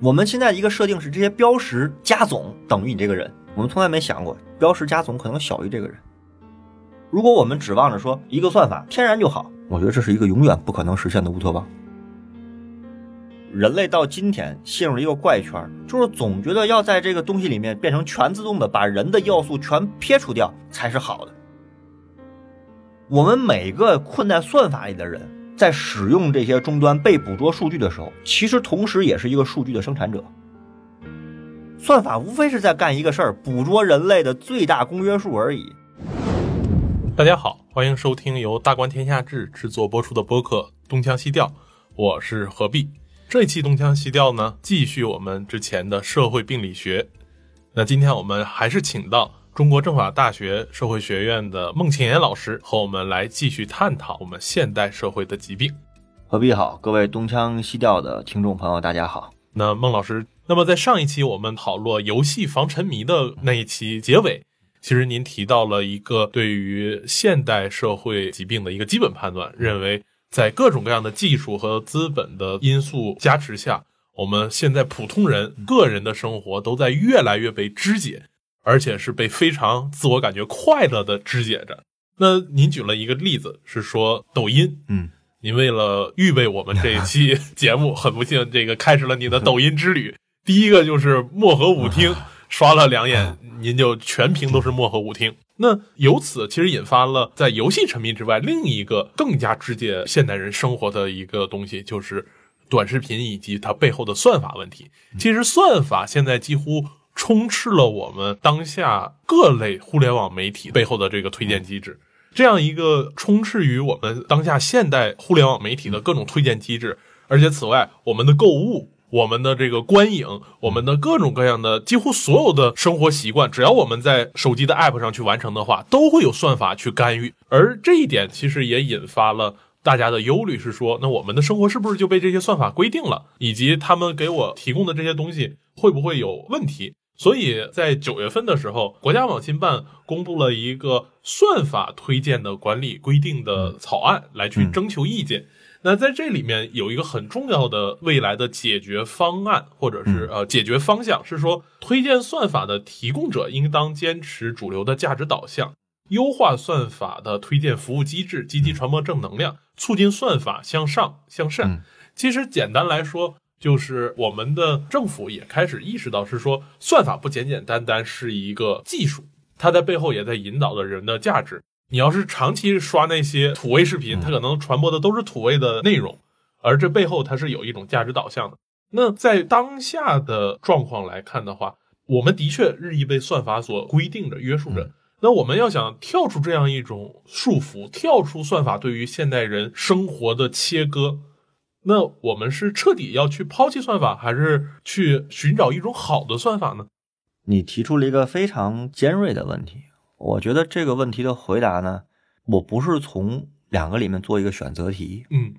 我们现在一个设定是这些标识加总等于你这个人，我们从来没想过标识加总可能小于这个人。如果我们指望着说一个算法天然就好，我觉得这是一个永远不可能实现的乌托邦。人类到今天陷入了一个怪圈，就是总觉得要在这个东西里面变成全自动的，把人的要素全撇除掉才是好的。我们每个困在算法里的人。在使用这些终端被捕捉数据的时候，其实同时也是一个数据的生产者。算法无非是在干一个事儿，捕捉人类的最大公约数而已。大家好，欢迎收听由大观天下志制作播出的播客《东腔西调》，我是何必。这一期《东腔西调》呢，继续我们之前的社会病理学。那今天我们还是请到。中国政法大学社会学院的孟庆岩老师和我们来继续探讨我们现代社会的疾病。何必好，各位东腔西调的听众朋友，大家好。那孟老师，那么在上一期我们讨论游戏防沉迷的那一期结尾，其实您提到了一个对于现代社会疾病的一个基本判断，认为在各种各样的技术和资本的因素加持下，我们现在普通人个人的生活都在越来越被肢解。而且是被非常自我感觉快乐的肢解着。那您举了一个例子，是说抖音，嗯，您为了预备我们这一期 节目，很不幸这个开始了你的抖音之旅。第一个就是漠河舞厅，刷了两眼，您就全屏都是漠河舞厅。那由此其实引发了在游戏沉迷之外，另一个更加直接现代人生活的一个东西，就是短视频以及它背后的算法问题。其实算法现在几乎。充斥了我们当下各类互联网媒体背后的这个推荐机制，这样一个充斥于我们当下现代互联网媒体的各种推荐机制，而且此外，我们的购物、我们的这个观影、我们的各种各样的几乎所有的生活习惯，只要我们在手机的 App 上去完成的话，都会有算法去干预。而这一点其实也引发了大家的忧虑，是说，那我们的生活是不是就被这些算法规定了？以及他们给我提供的这些东西会不会有问题？所以在九月份的时候，国家网信办公布了一个算法推荐的管理规定的草案，来去征求意见。那在这里面有一个很重要的未来的解决方案，或者是呃解决方向，是说推荐算法的提供者应当坚持主流的价值导向，优化算法的推荐服务机制，积极传播正能量，促进算法向上向善。其实简单来说。就是我们的政府也开始意识到，是说算法不简简单单是一个技术，它在背后也在引导着人的价值。你要是长期刷那些土味视频，它可能传播的都是土味的内容，而这背后它是有一种价值导向的。那在当下的状况来看的话，我们的确日益被算法所规定着、约束着。那我们要想跳出这样一种束缚，跳出算法对于现代人生活的切割。那我们是彻底要去抛弃算法，还是去寻找一种好的算法呢？你提出了一个非常尖锐的问题，我觉得这个问题的回答呢，我不是从两个里面做一个选择题。嗯，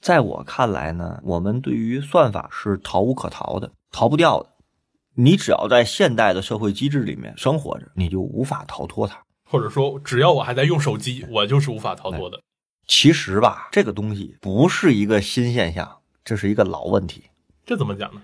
在我看来呢，我们对于算法是逃无可逃的，逃不掉的。你只要在现代的社会机制里面生活着，你就无法逃脱它。或者说，只要我还在用手机，我就是无法逃脱的。其实吧，这个东西不是一个新现象，这是一个老问题。这怎么讲呢？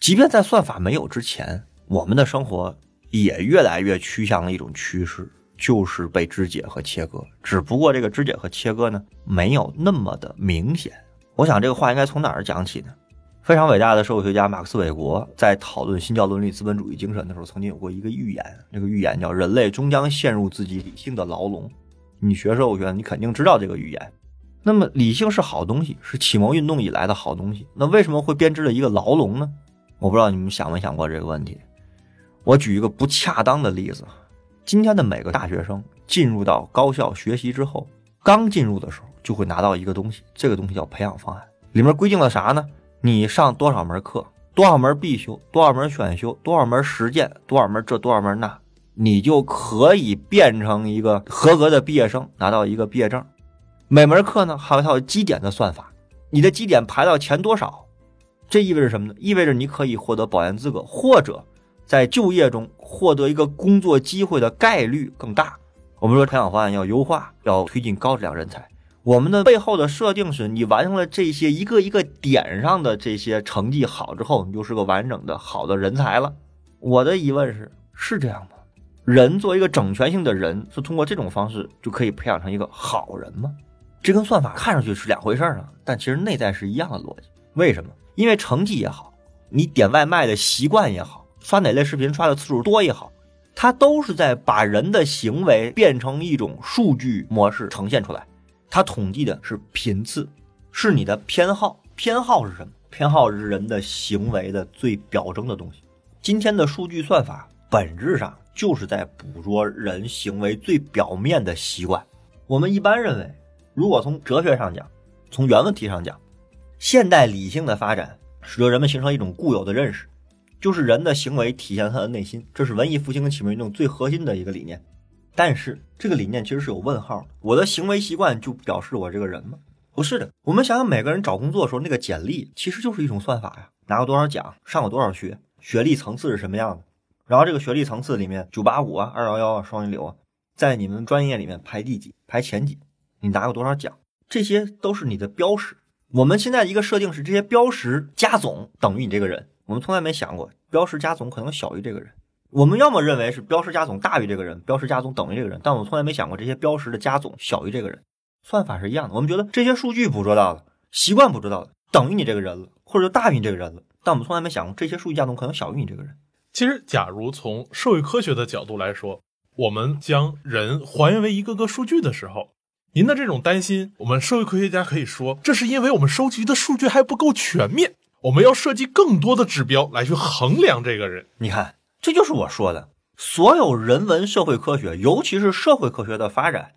即便在算法没有之前，我们的生活也越来越趋向了一种趋势，就是被肢解和切割。只不过这个肢解和切割呢，没有那么的明显。我想这个话应该从哪儿讲起呢？非常伟大的社会学家马克思韦伯在讨论新教伦理资本主义精神的时候，曾经有过一个预言，这个预言叫“人类终将陷入自己理性的牢笼”。你学社会学，你肯定知道这个语言。那么，理性是好东西，是启蒙运动以来的好东西。那为什么会编织了一个牢笼呢？我不知道你们想没想过这个问题。我举一个不恰当的例子：今天的每个大学生进入到高校学习之后，刚进入的时候就会拿到一个东西，这个东西叫培养方案。里面规定了啥呢？你上多少门课，多少门必修，多少门选修，多少门实践，多少门这，多少门那。你就可以变成一个合格的毕业生，拿到一个毕业证。每门课呢还有一套基点的算法，你的基点排到前多少，这意味着什么呢？意味着你可以获得保研资格，或者在就业中获得一个工作机会的概率更大。我们说培养方案要优化，要推进高质量人才，我们的背后的设定是你完成了这些一个一个点上的这些成绩好之后，你就是个完整的好的人才了。我的疑问是：是这样吗？人作为一个整全性的人，是通过这种方式就可以培养成一个好人吗？这跟算法看上去是两回事儿啊，但其实内在是一样的逻辑。为什么？因为成绩也好，你点外卖的习惯也好，刷哪类视频刷的次数多也好，它都是在把人的行为变成一种数据模式呈现出来。它统计的是频次，是你的偏好。偏好是什么？偏好是人的行为的最表征的东西。今天的数据算法本质上就是在捕捉人行为最表面的习惯。我们一般认为，如果从哲学上讲，从原问题上讲，现代理性的发展使得人们形成一种固有的认识，就是人的行为体现了他的内心。这是文艺复兴跟启蒙运动最核心的一个理念。但是这个理念其实是有问号的。我的行为习惯就表示我这个人吗？不是的。我们想想，每个人找工作的时候，那个简历其实就是一种算法呀。拿过多少奖，上过多少学，学历层次是什么样的？然后这个学历层次里面，九八五啊、二幺幺啊、双一流啊，在你们专业里面排第几？排前几？你拿过多少奖？这些都是你的标识。我们现在一个设定是，这些标识加总等于你这个人。我们从来没想过，标识加总可能小于这个人。我们要么认为是标识加总大于这个人，标识加总等于这个人，但我们从来没想过这些标识的加总小于这个人。算法是一样的，我们觉得这些数据捕捉到了，习惯捕捉到了，等于你这个人了，或者就大于你这个人了。但我们从来没想过这些数据加总可能小于你这个人。其实，假如从社会科学的角度来说，我们将人还原为一个个数据的时候，您的这种担心，我们社会科学家可以说，这是因为我们收集的数据还不够全面，我们要设计更多的指标来去衡量这个人。你看。这就是我说的，所有人文社会科学，尤其是社会科学的发展，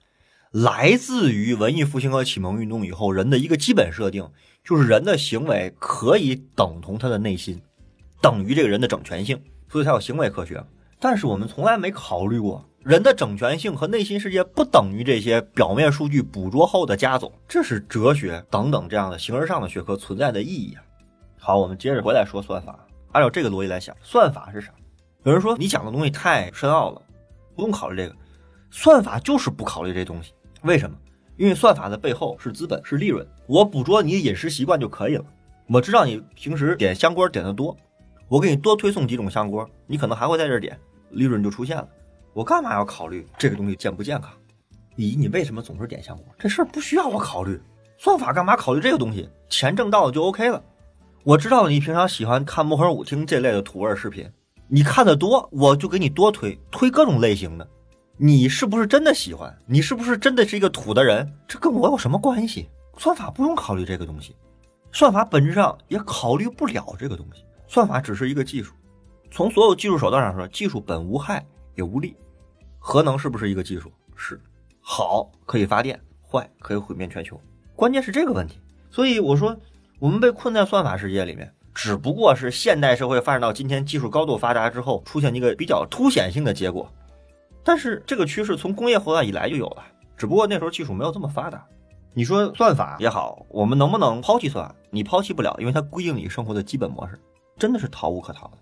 来自于文艺复兴和启蒙运动以后人的一个基本设定，就是人的行为可以等同他的内心，等于这个人的整全性，所以才有行为科学。但是我们从来没考虑过，人的整全性和内心世界不等于这些表面数据捕捉后的加总，这是哲学等等这样的形而上的学科存在的意义啊。好，我们接着回来说算法，按照这个逻辑来想，算法是啥？有人说你讲的东西太深奥了，不用考虑这个。算法就是不考虑这东西，为什么？因为算法的背后是资本，是利润。我捕捉你饮食习惯就可以了。我知道你平时点香锅点的多，我给你多推送几种香锅，你可能还会在这点，利润就出现了。我干嘛要考虑这个东西健不健康？咦，你为什么总是点香锅？这事儿不需要我考虑。算法干嘛考虑这个东西？钱挣到了就 OK 了。我知道你平常喜欢看漠河舞厅这类的土味视频。你看的多，我就给你多推推各种类型的。你是不是真的喜欢？你是不是真的是一个土的人？这跟我有什么关系？算法不用考虑这个东西，算法本质上也考虑不了这个东西。算法只是一个技术，从所有技术手段上说，技术本无害也无利。核能是不是一个技术？是，好可以发电，坏可以毁灭全球。关键是这个问题。所以我说，我们被困在算法世界里面。只不过是现代社会发展到今天，技术高度发达之后，出现一个比较凸显性的结果。但是这个趋势从工业活化以来就有了，只不过那时候技术没有这么发达。你说算法也好，我们能不能抛弃算法？你抛弃不了，因为它规定你生活的基本模式，真的是逃无可逃的。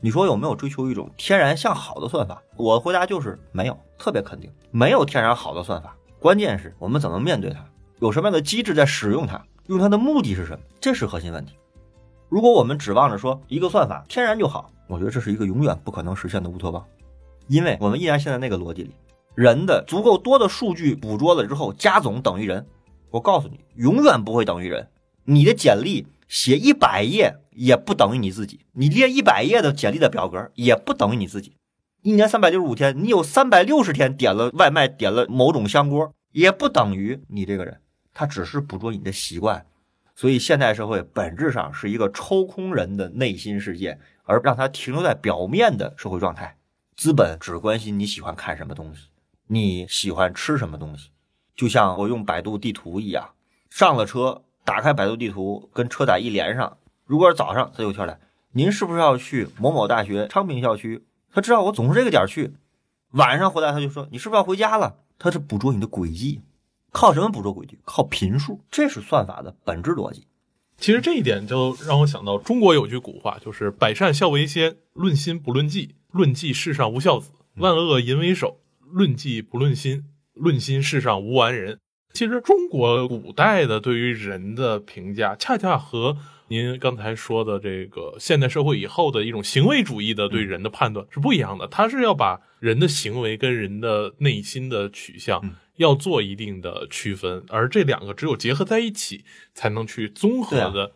你说有没有追求一种天然向好的算法？我的回答就是没有，特别肯定，没有天然好的算法。关键是我们怎么面对它，有什么样的机制在使用它，用它的目的是什么，这是核心问题。如果我们指望着说一个算法天然就好，我觉得这是一个永远不可能实现的乌托邦，因为我们依然陷在那个逻辑里，人的足够多的数据捕捉了之后加总等于人。我告诉你，永远不会等于人。你的简历写一百页也不等于你自己，你列一百页的简历的表格也不等于你自己。一年三百六十五天，你有三百六十天点了外卖，点了某种香锅，也不等于你这个人。他只是捕捉你的习惯。所以，现代社会本质上是一个抽空人的内心世界，而让他停留在表面的社会状态。资本只关心你喜欢看什么东西，你喜欢吃什么东西。就像我用百度地图一样，上了车，打开百度地图，跟车载一连上，如果是早上，他就跳来：“您是不是要去某某大学昌平校区？”他知道我总是这个点去。晚上回来，他就说：“你是不是要回家了？”他是捕捉你的轨迹。靠什么捕捉轨迹？靠频数，这是算法的本质逻辑。其实这一点就让我想到中国有句古话，就是“百善孝为先，论心不论迹，论迹世上无孝子；万恶淫为首，论迹不论心，论心世上无完人。”其实中国古代的对于人的评价，恰恰和您刚才说的这个现代社会以后的一种行为主义的对人的判断是不一样的。它是要把人的行为跟人的内心的取向要做一定的区分，而这两个只有结合在一起，才能去综合的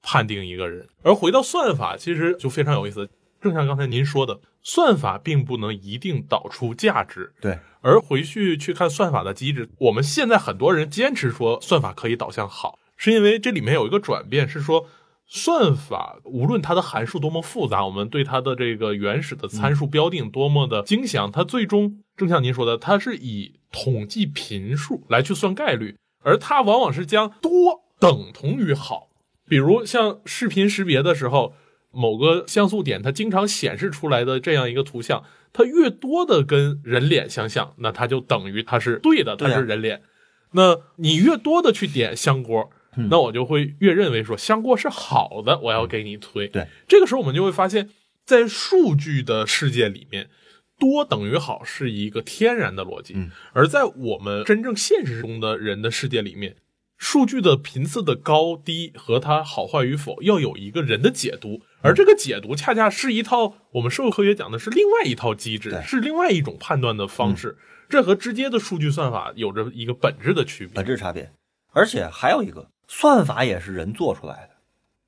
判定一个人。而回到算法，其实就非常有意思。正像刚才您说的，算法并不能一定导出价值。对，而回去去看算法的机制，我们现在很多人坚持说算法可以导向好，是因为这里面有一个转变，是说算法无论它的函数多么复杂，我们对它的这个原始的参数标定多么的精详，它最终正像您说的，它是以统计频数来去算概率，而它往往是将多等同于好。比如像视频识别的时候。某个像素点，它经常显示出来的这样一个图像，它越多的跟人脸相像，那它就等于它是对的，它是人脸。那你越多的去点香锅，那我就会越认为说香锅是好的，我要给你推。对，这个时候我们就会发现，在数据的世界里面，多等于好是一个天然的逻辑，而在我们真正现实中的人的世界里面。数据的频次的高低和它好坏与否，要有一个人的解读，而这个解读恰恰是一套我们社会科学讲的是另外一套机制，是另外一种判断的方式。这和直接的数据算法有着一个本质的区别，本质差别。而且还有一个，算法也是人做出来的，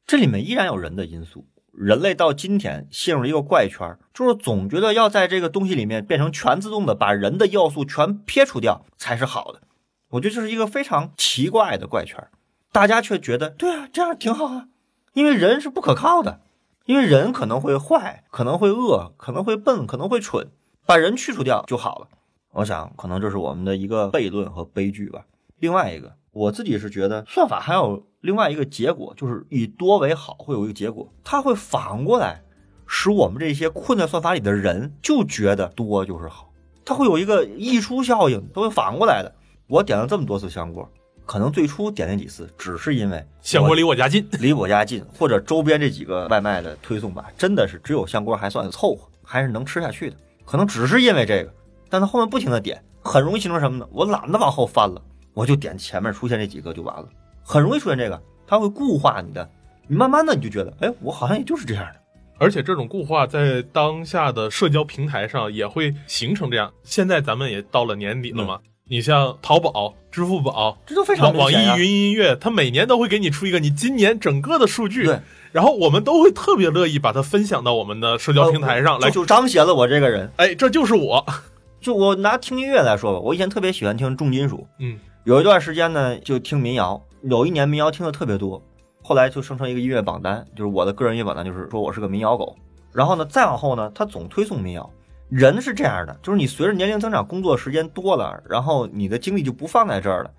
这里面依然有人的因素。人类到今天陷入一个怪圈，就是总觉得要在这个东西里面变成全自动的，把人的要素全撇除掉才是好的。我觉得这是一个非常奇怪的怪圈，大家却觉得对啊，这样挺好啊，因为人是不可靠的，因为人可能会坏，可能会恶，可能会笨，可能会蠢，把人去除掉就好了。我想，可能这是我们的一个悖论和悲剧吧。另外一个，我自己是觉得算法还有另外一个结果，就是以多为好，会有一个结果，它会反过来使我们这些困在算法里的人就觉得多就是好，它会有一个溢出效应，它会反过来的。我点了这么多次香锅，可能最初点那几次只是因为香锅离我家近，离我家近，或者周边这几个外卖的推送吧，真的是只有香锅还算凑合，还是能吃下去的。可能只是因为这个，但他后面不停的点，很容易形成什么呢？我懒得往后翻了，我就点前面出现这几个就完了。很容易出现这个，它会固化你的，你慢慢的你就觉得，哎，我好像也就是这样的。而且这种固化在当下的社交平台上也会形成这样。现在咱们也到了年底了嘛。你像淘宝、支付宝，这都非常网易云音乐，它每年都会给你出一个你今年整个的数据，对，然后我们都会特别乐意把它分享到我们的社交平台上来，就彰显了我这个人，哎，这就是我。就我拿听音乐来说吧，我以前特别喜欢听重金属，嗯，有一段时间呢就听民谣，有一年民谣听的特别多，后来就生成一个音乐榜单，就是我的个人音乐榜单，就是说我是个民谣狗，然后呢再往后呢，他总推送民谣。人是这样的，就是你随着年龄增长，工作时间多了，然后你的精力就不放在这儿了，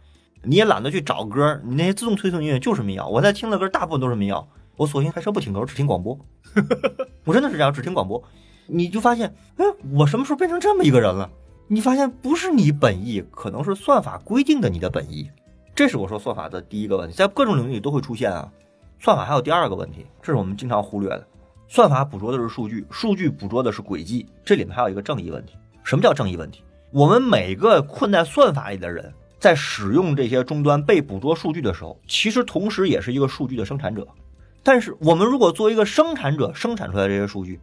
你也懒得去找歌，你那些自动推送音乐就是民谣。我在听的歌大部分都是民谣，我索性开车不听歌，我只听广播。我真的是这样，只听广播。你就发现，哎，我什么时候变成这么一个人了？你发现不是你本意，可能是算法规定的你的本意。这是我说算法的第一个问题，在各种领域都会出现啊。算法还有第二个问题，这是我们经常忽略的。算法捕捉的是数据，数据捕捉的是轨迹，这里面还有一个正义问题。什么叫正义问题？我们每个困在算法里的人，在使用这些终端被捕捉数据的时候，其实同时也是一个数据的生产者。但是，我们如果作为一个生产者，生产出来这些数据，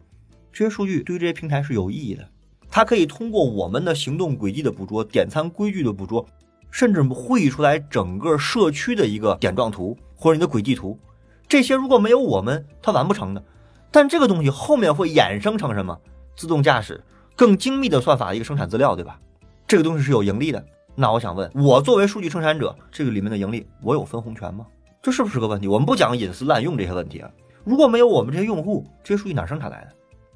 这些数据对于这些平台是有意义的。它可以通过我们的行动轨迹的捕捉、点餐规矩的捕捉，甚至绘出来整个社区的一个点状图或者你的轨迹图。这些如果没有我们，它完不成的。但这个东西后面会衍生成什么？自动驾驶更精密的算法一个生产资料，对吧？这个东西是有盈利的。那我想问，我作为数据生产者，这个里面的盈利，我有分红权吗？这是不是个问题？我们不讲隐私滥用这些问题啊。如果没有我们这些用户，这些数据哪生产来的？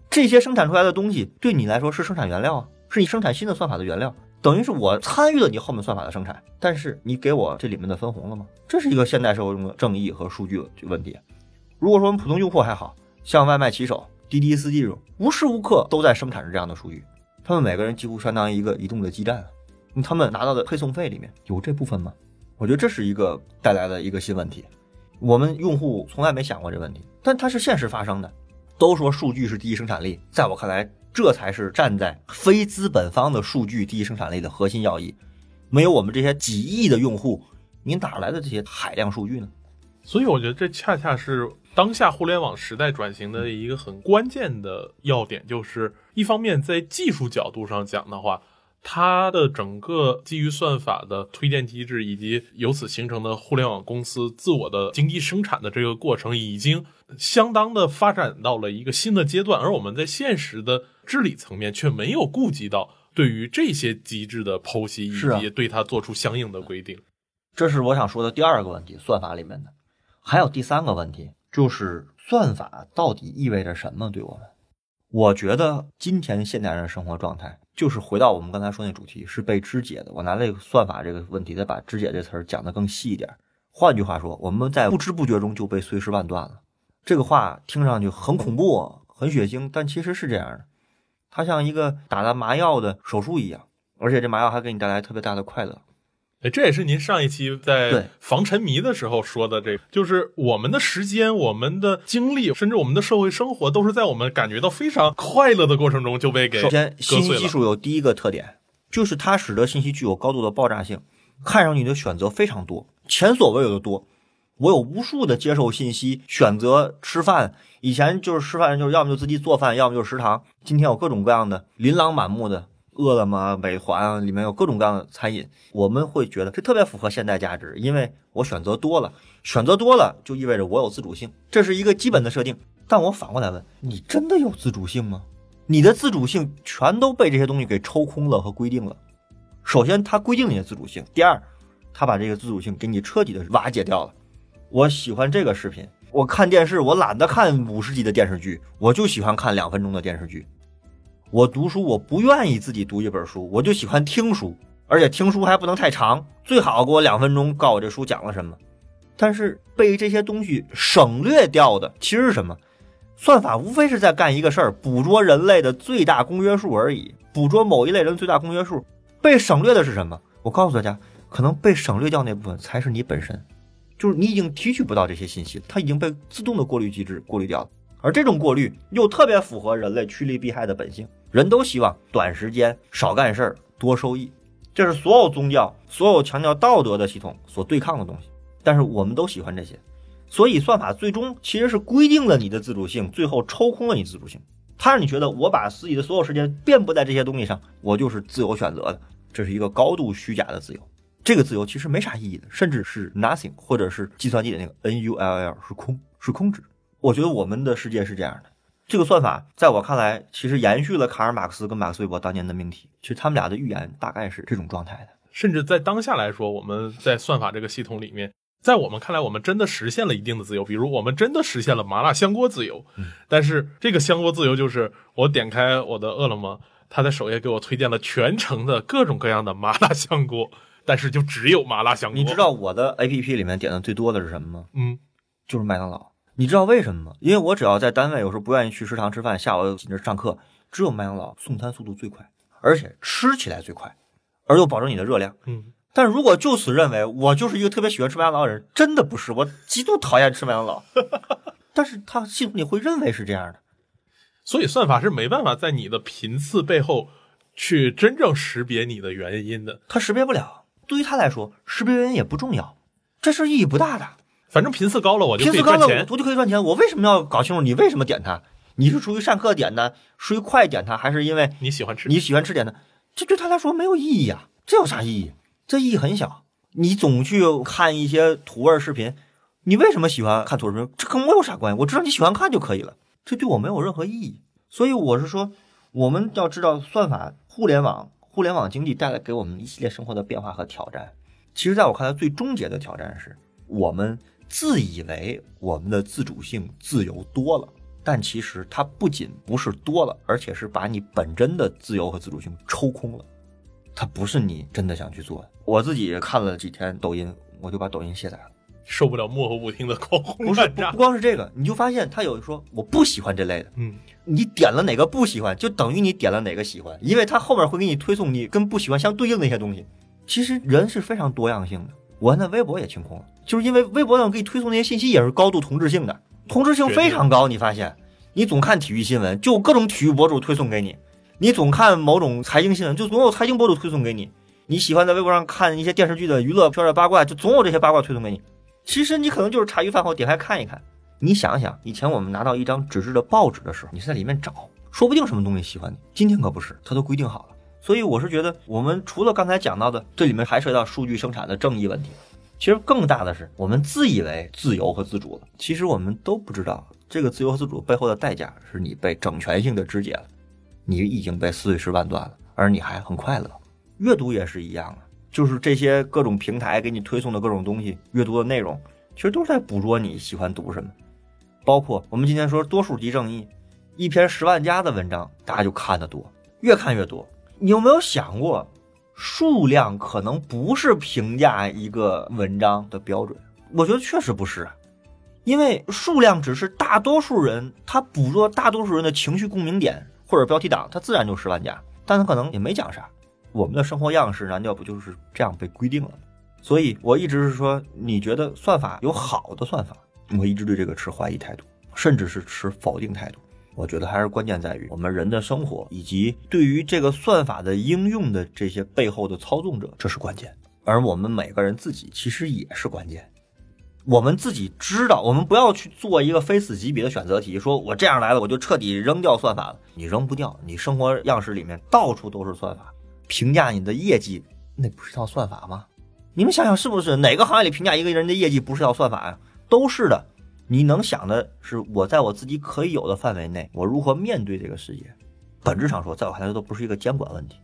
这些生产出来的东西对你来说是生产原料啊，是你生产新的算法的原料，等于是我参与了你后面算法的生产，但是你给我这里面的分红了吗？这是一个现代社会中的正义和数据问题。如果说我们普通用户还好。像外卖骑手、滴滴司机这种，无时无刻都在生产着这样的数据。他们每个人几乎相当于一个移动的基站。他们拿到的配送费里面有这部分吗？我觉得这是一个带来的一个新问题。我们用户从来没想过这问题，但它是现实发生的。都说数据是第一生产力，在我看来，这才是站在非资本方的数据第一生产力的核心要义。没有我们这些几亿的用户，你哪来的这些海量数据呢？所以我觉得这恰恰是当下互联网时代转型的一个很关键的要点，就是一方面在技术角度上讲的话。它的整个基于算法的推荐机制，以及由此形成的互联网公司自我的经济生产的这个过程，已经相当的发展到了一个新的阶段。而我们在现实的治理层面，却没有顾及到对于这些机制的剖析，以及对它做出相应的规定。这是我想说的第二个问题，算法里面的。还有第三个问题，就是算法到底意味着什么？对我们，我觉得今天现代人生活状态。就是回到我们刚才说那主题，是被肢解的。我拿这个算法这个问题，再把肢解这词儿讲得更细一点。换句话说，我们在不知不觉中就被碎尸万段了。这个话听上去很恐怖、很血腥，但其实是这样的。它像一个打了麻药的手术一样，而且这麻药还给你带来特别大的快乐。哎，这也是您上一期在防沉迷的时候说的，这就是我们的时间、我们的精力，甚至我们的社会生活，都是在我们感觉到非常快乐的过程中就被给首先，信息技术有第一个特点，就是它使得信息具有高度的爆炸性，看上去你的选择非常多，前所未有的多。我有无数的接受信息，选择吃饭，以前就是吃饭就是要么就自己做饭，要么就是食堂。今天有各种各样的琳琅满目的。饿了么、美团里面有各种各样的餐饮，我们会觉得这特别符合现代价值，因为我选择多了，选择多了就意味着我有自主性，这是一个基本的设定。但我反过来问你，真的有自主性吗？你的自主性全都被这些东西给抽空了和规定了。首先，它规定你的自主性；第二，它把这个自主性给你彻底的瓦解掉了。我喜欢这个视频，我看电视，我懒得看五十集的电视剧，我就喜欢看两分钟的电视剧。我读书，我不愿意自己读一本书，我就喜欢听书，而且听书还不能太长，最好给我两分钟，告诉我这书讲了什么。但是被这些东西省略掉的，其实是什么？算法无非是在干一个事儿，捕捉人类的最大公约数而已，捕捉某一类人最大公约数。被省略的是什么？我告诉大家，可能被省略掉那部分才是你本身，就是你已经提取不到这些信息，它已经被自动的过滤机制过滤掉了。而这种过滤又特别符合人类趋利避害的本性。人都希望短时间少干事儿多收益，这是所有宗教、所有强调道德的系统所对抗的东西。但是我们都喜欢这些，所以算法最终其实是规定了你的自主性，最后抽空了你自主性。它让你觉得我把自己的所有时间遍布在这些东西上，我就是自由选择的。这是一个高度虚假的自由，这个自由其实没啥意义的，甚至是 nothing，或者是计算机的那个 n u l l 是空，是空值。我觉得我们的世界是这样的。这个算法在我看来，其实延续了卡尔马克思跟马克思韦伯当年的命题。其实他们俩的预言大概是这种状态的。甚至在当下来说，我们在算法这个系统里面，在我们看来，我们真的实现了一定的自由。比如，我们真的实现了麻辣香锅自由。但是，这个香锅自由就是我点开我的饿了么，它在首页给我推荐了全程的各种各样的麻辣香锅，但是就只有麻辣香锅。你知道我的 APP 里面点的最多的是什么吗？嗯，就是麦当劳。你知道为什么吗？因为我只要在单位，有时候不愿意去食堂吃饭，下午紧着上课，只有麦当劳送餐速度最快，而且吃起来最快，而又保证你的热量。嗯，但如果就此认为我就是一个特别喜欢吃麦当劳的人，真的不是，我极度讨厌吃麦当劳。但是他系统里会认为是这样的，所以算法是没办法在你的频次背后去真正识别你的原因的，他识别不了。对于他来说，识别原因也不重要，这事意义不大的。反正频次高了，我就频次高了，我就可以赚钱。我为什么要搞清楚你为什么点它？你是出于上课点的，出于快点它，还是因为你喜欢吃？你喜欢吃点的，这对他来说没有意义啊！这有啥意义？这意义很小。你总去看一些土味视频，你为什么喜欢看土味视频？这跟我有啥关系？我知道你喜欢看就可以了，这对我没有任何意义。所以我是说，我们要知道算法、互联网、互联网经济带来给我们一系列生活的变化和挑战。其实，在我看来，最终结的挑战是我们。自以为我们的自主性自由多了，但其实它不仅不是多了，而且是把你本真的自由和自主性抽空了。它不是你真的想去做的。我自己看了几天抖音，我就把抖音卸载了，受不了漠河舞厅的狂轰不是不不光是这个，你就发现他有说我不喜欢这类的，嗯，你点了哪个不喜欢，就等于你点了哪个喜欢，因为它后面会给你推送你跟不喜欢相对应的一些东西。其实人是非常多样性的。我那微博也清空了，就是因为微博上给你推送那些信息也是高度同质性的，同质性非常高。你发现，你总看体育新闻，就各种体育博主推送给你；你总看某种财经新闻，就总有财经博主推送给你。你喜欢在微博上看一些电视剧的娱乐片的八卦，就总有这些八卦推送给你。其实你可能就是茶余饭后点开看一看。你想想，以前我们拿到一张纸质的报纸的时候，你是在里面找，说不定什么东西喜欢你。今天可不是，它都规定好了。所以我是觉得，我们除了刚才讲到的，这里面还涉及到数据生产的正义问题。其实更大的是，我们自以为自由和自主了，其实我们都不知道，这个自由和自主背后的代价是你被整全性的肢解了，你已经被碎尸万段了，而你还很快乐。阅读也是一样啊，就是这些各种平台给你推送的各种东西，阅读的内容，其实都是在捕捉你喜欢读什么。包括我们今天说多数即正义，一篇十万加的文章，大家就看得多，越看越多。你有没有想过？数量可能不是评价一个文章的标准，我觉得确实不是，因为数量只是大多数人他捕捉大多数人的情绪共鸣点或者标题党，他自然就十万加，但他可能也没讲啥。我们的生活样式难道不就是这样被规定了吗？所以我一直是说，你觉得算法有好的算法，我一直对这个持怀疑态度，甚至是持否定态度。我觉得还是关键在于我们人的生活，以及对于这个算法的应用的这些背后的操纵者，这是关键。而我们每个人自己其实也是关键。我们自己知道，我们不要去做一个非死即彼的选择题，说我这样来了，我就彻底扔掉算法了。你扔不掉，你生活样式里面到处都是算法，评价你的业绩，那不是套算法吗？你们想想是不是？哪个行业里评价一个人的业绩不是要算法呀？都是的。你能想的是，我在我自己可以有的范围内，我如何面对这个世界？本质上说，在我看来，都不是一个监管问题。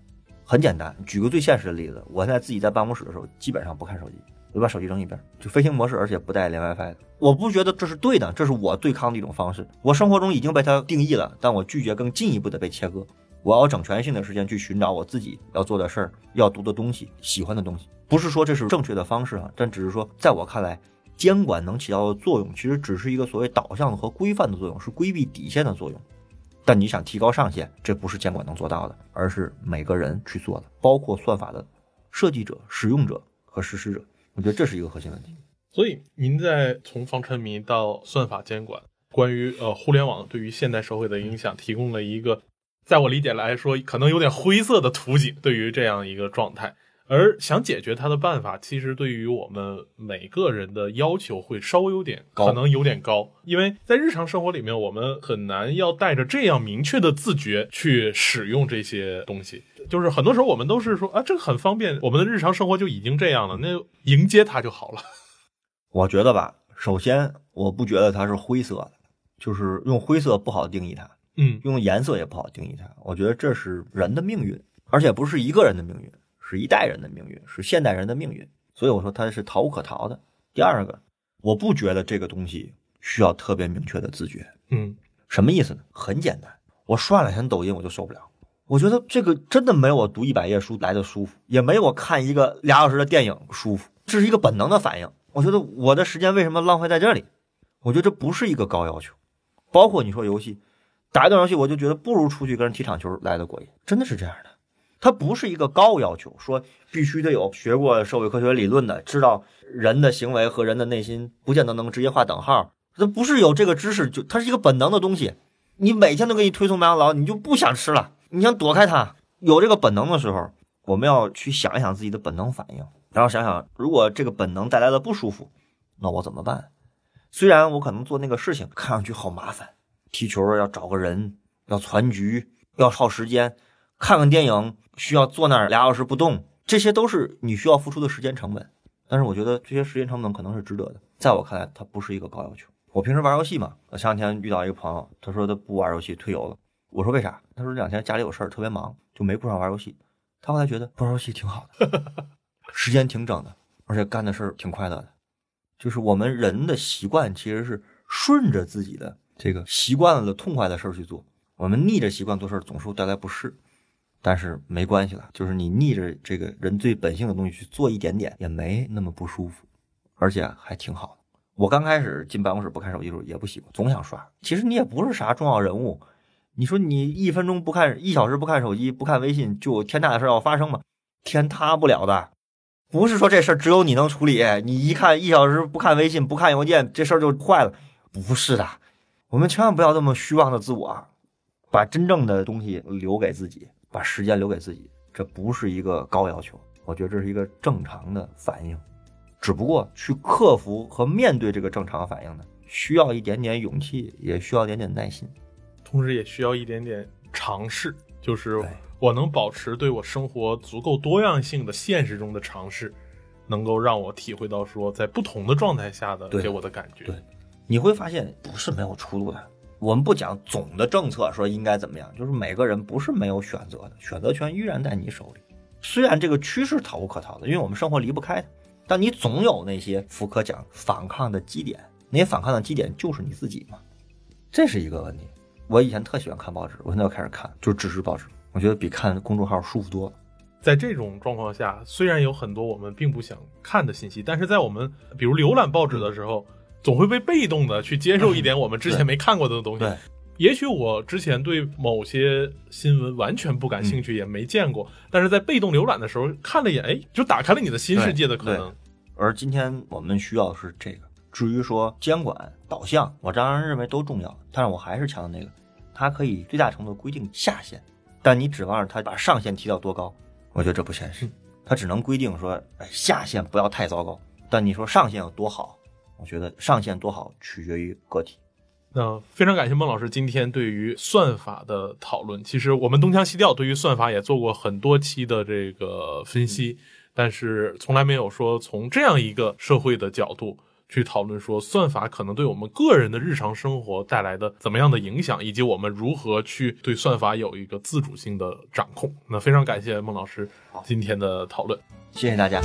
很简单，举个最现实的例子，我现在自己在办公室的时候，基本上不看手机，我就把手机扔一边，就飞行模式，而且不带连 WiFi 的。我不觉得这是对的，这是我对抗的一种方式。我生活中已经被它定义了，但我拒绝更进一步的被切割。我要整全性的时间去寻找我自己要做的事儿、要读的东西、喜欢的东西。不是说这是正确的方式啊，但只是说，在我看来。监管能起到的作用，其实只是一个所谓导向和规范的作用，是规避底线的作用。但你想提高上限，这不是监管能做到的，而是每个人去做的，包括算法的设计者、使用者和实施者。我觉得这是一个核心问题。所以，您在从防沉迷到算法监管，关于呃互联网对于现代社会的影响，提供了一个，在我理解来说，可能有点灰色的图景，对于这样一个状态。而想解决它的办法，其实对于我们每个人的要求会稍微有点高，可能有点高，因为在日常生活里面，我们很难要带着这样明确的自觉去使用这些东西。就是很多时候我们都是说啊，这个很方便，我们的日常生活就已经这样了，那迎接它就好了。我觉得吧，首先我不觉得它是灰色的，就是用灰色不好定义它，嗯，用颜色也不好定义它。我觉得这是人的命运，而且不是一个人的命运。是一代人的命运，是现代人的命运，所以我说它是逃无可逃的。第二个，我不觉得这个东西需要特别明确的自觉。嗯，什么意思呢？很简单，我刷两天抖音我就受不了。我觉得这个真的没有我读一百页书来的舒服，也没有我看一个俩小时的电影舒服。这是一个本能的反应。我觉得我的时间为什么浪费在这里？我觉得这不是一个高要求。包括你说游戏，打一段游戏，我就觉得不如出去跟人踢场球来的过瘾。真的是这样的。它不是一个高要求，说必须得有学过社会科学理论的，知道人的行为和人的内心不见得能直接画等号。它不是有这个知识就它是一个本能的东西。你每天都给你推送麦当劳，你就不想吃了，你想躲开它。有这个本能的时候，我们要去想一想自己的本能反应，然后想想如果这个本能带来了不舒服，那我怎么办？虽然我可能做那个事情看上去好麻烦，踢球要找个人，要攒局，要耗时间，看看电影。需要坐那儿俩小时不动，这些都是你需要付出的时间成本。但是我觉得这些时间成本可能是值得的。在我看来，它不是一个高要求。我平时玩游戏嘛，我前两天遇到一个朋友，他说他不玩游戏退游了。我说为啥？他说这两天家里有事儿，特别忙，就没顾上玩游戏。他后来觉得不玩游戏挺好的，时间挺整的，而且干的事儿挺快乐的。就是我们人的习惯其实是顺着自己的这个习惯了痛快的事儿去做，我们逆着习惯做事，总是带来不适。但是没关系了，就是你逆着这个人最本性的东西去做一点点，也没那么不舒服，而且还挺好的。我刚开始进办公室不看手机的时候也不习惯，总想刷。其实你也不是啥重要人物，你说你一分钟不看，一小时不看手机，不看微信，就有天大的事要发生吗？天塌不了的，不是说这事儿只有你能处理。你一看一小时不看微信，不看邮件，这事儿就坏了，不是的。我们千万不要这么虚妄的自我，把真正的东西留给自己。把时间留给自己，这不是一个高要求。我觉得这是一个正常的反应，只不过去克服和面对这个正常反应呢，需要一点点勇气，也需要一点点耐心。同时也需要一点点尝试，就是我能保持对我生活足够多样性的现实中的尝试，能够让我体会到说在不同的状态下的给我的感觉。对你会发现不是没有出路的。我们不讲总的政策说应该怎么样，就是每个人不是没有选择的，选择权依然在你手里。虽然这个趋势逃无可逃的，因为我们生活离不开它，但你总有那些福柯讲反抗的基点，那些反抗的基点就是你自己嘛，这是一个问题。我以前特喜欢看报纸，我现在又开始看就是纸质报纸，我觉得比看公众号舒服多了。在这种状况下，虽然有很多我们并不想看的信息，但是在我们比如浏览报纸的时候，总会被被动的去接受一点我们之前没看过的东西。对，也许我之前对某些新闻完全不感兴趣，也没见过，但是在被动浏览的时候看了一眼，哎，就打开了你的新世界的可能。而今天我们需要的是这个。至于说监管导向，我当然认为都重要，但是我还是强调那个，它可以最大程度规定下限，但你指望着它把上限提到多高，我觉得这不现实。它只能规定说，哎，下限不要太糟糕，但你说上限有多好，我觉得上限多好取决于个体。那非常感谢孟老师今天对于算法的讨论。其实我们东腔西调对于算法也做过很多期的这个分析，但是从来没有说从这样一个社会的角度去讨论说算法可能对我们个人的日常生活带来的怎么样的影响，以及我们如何去对算法有一个自主性的掌控。那非常感谢孟老师今天的讨论。谢谢大家。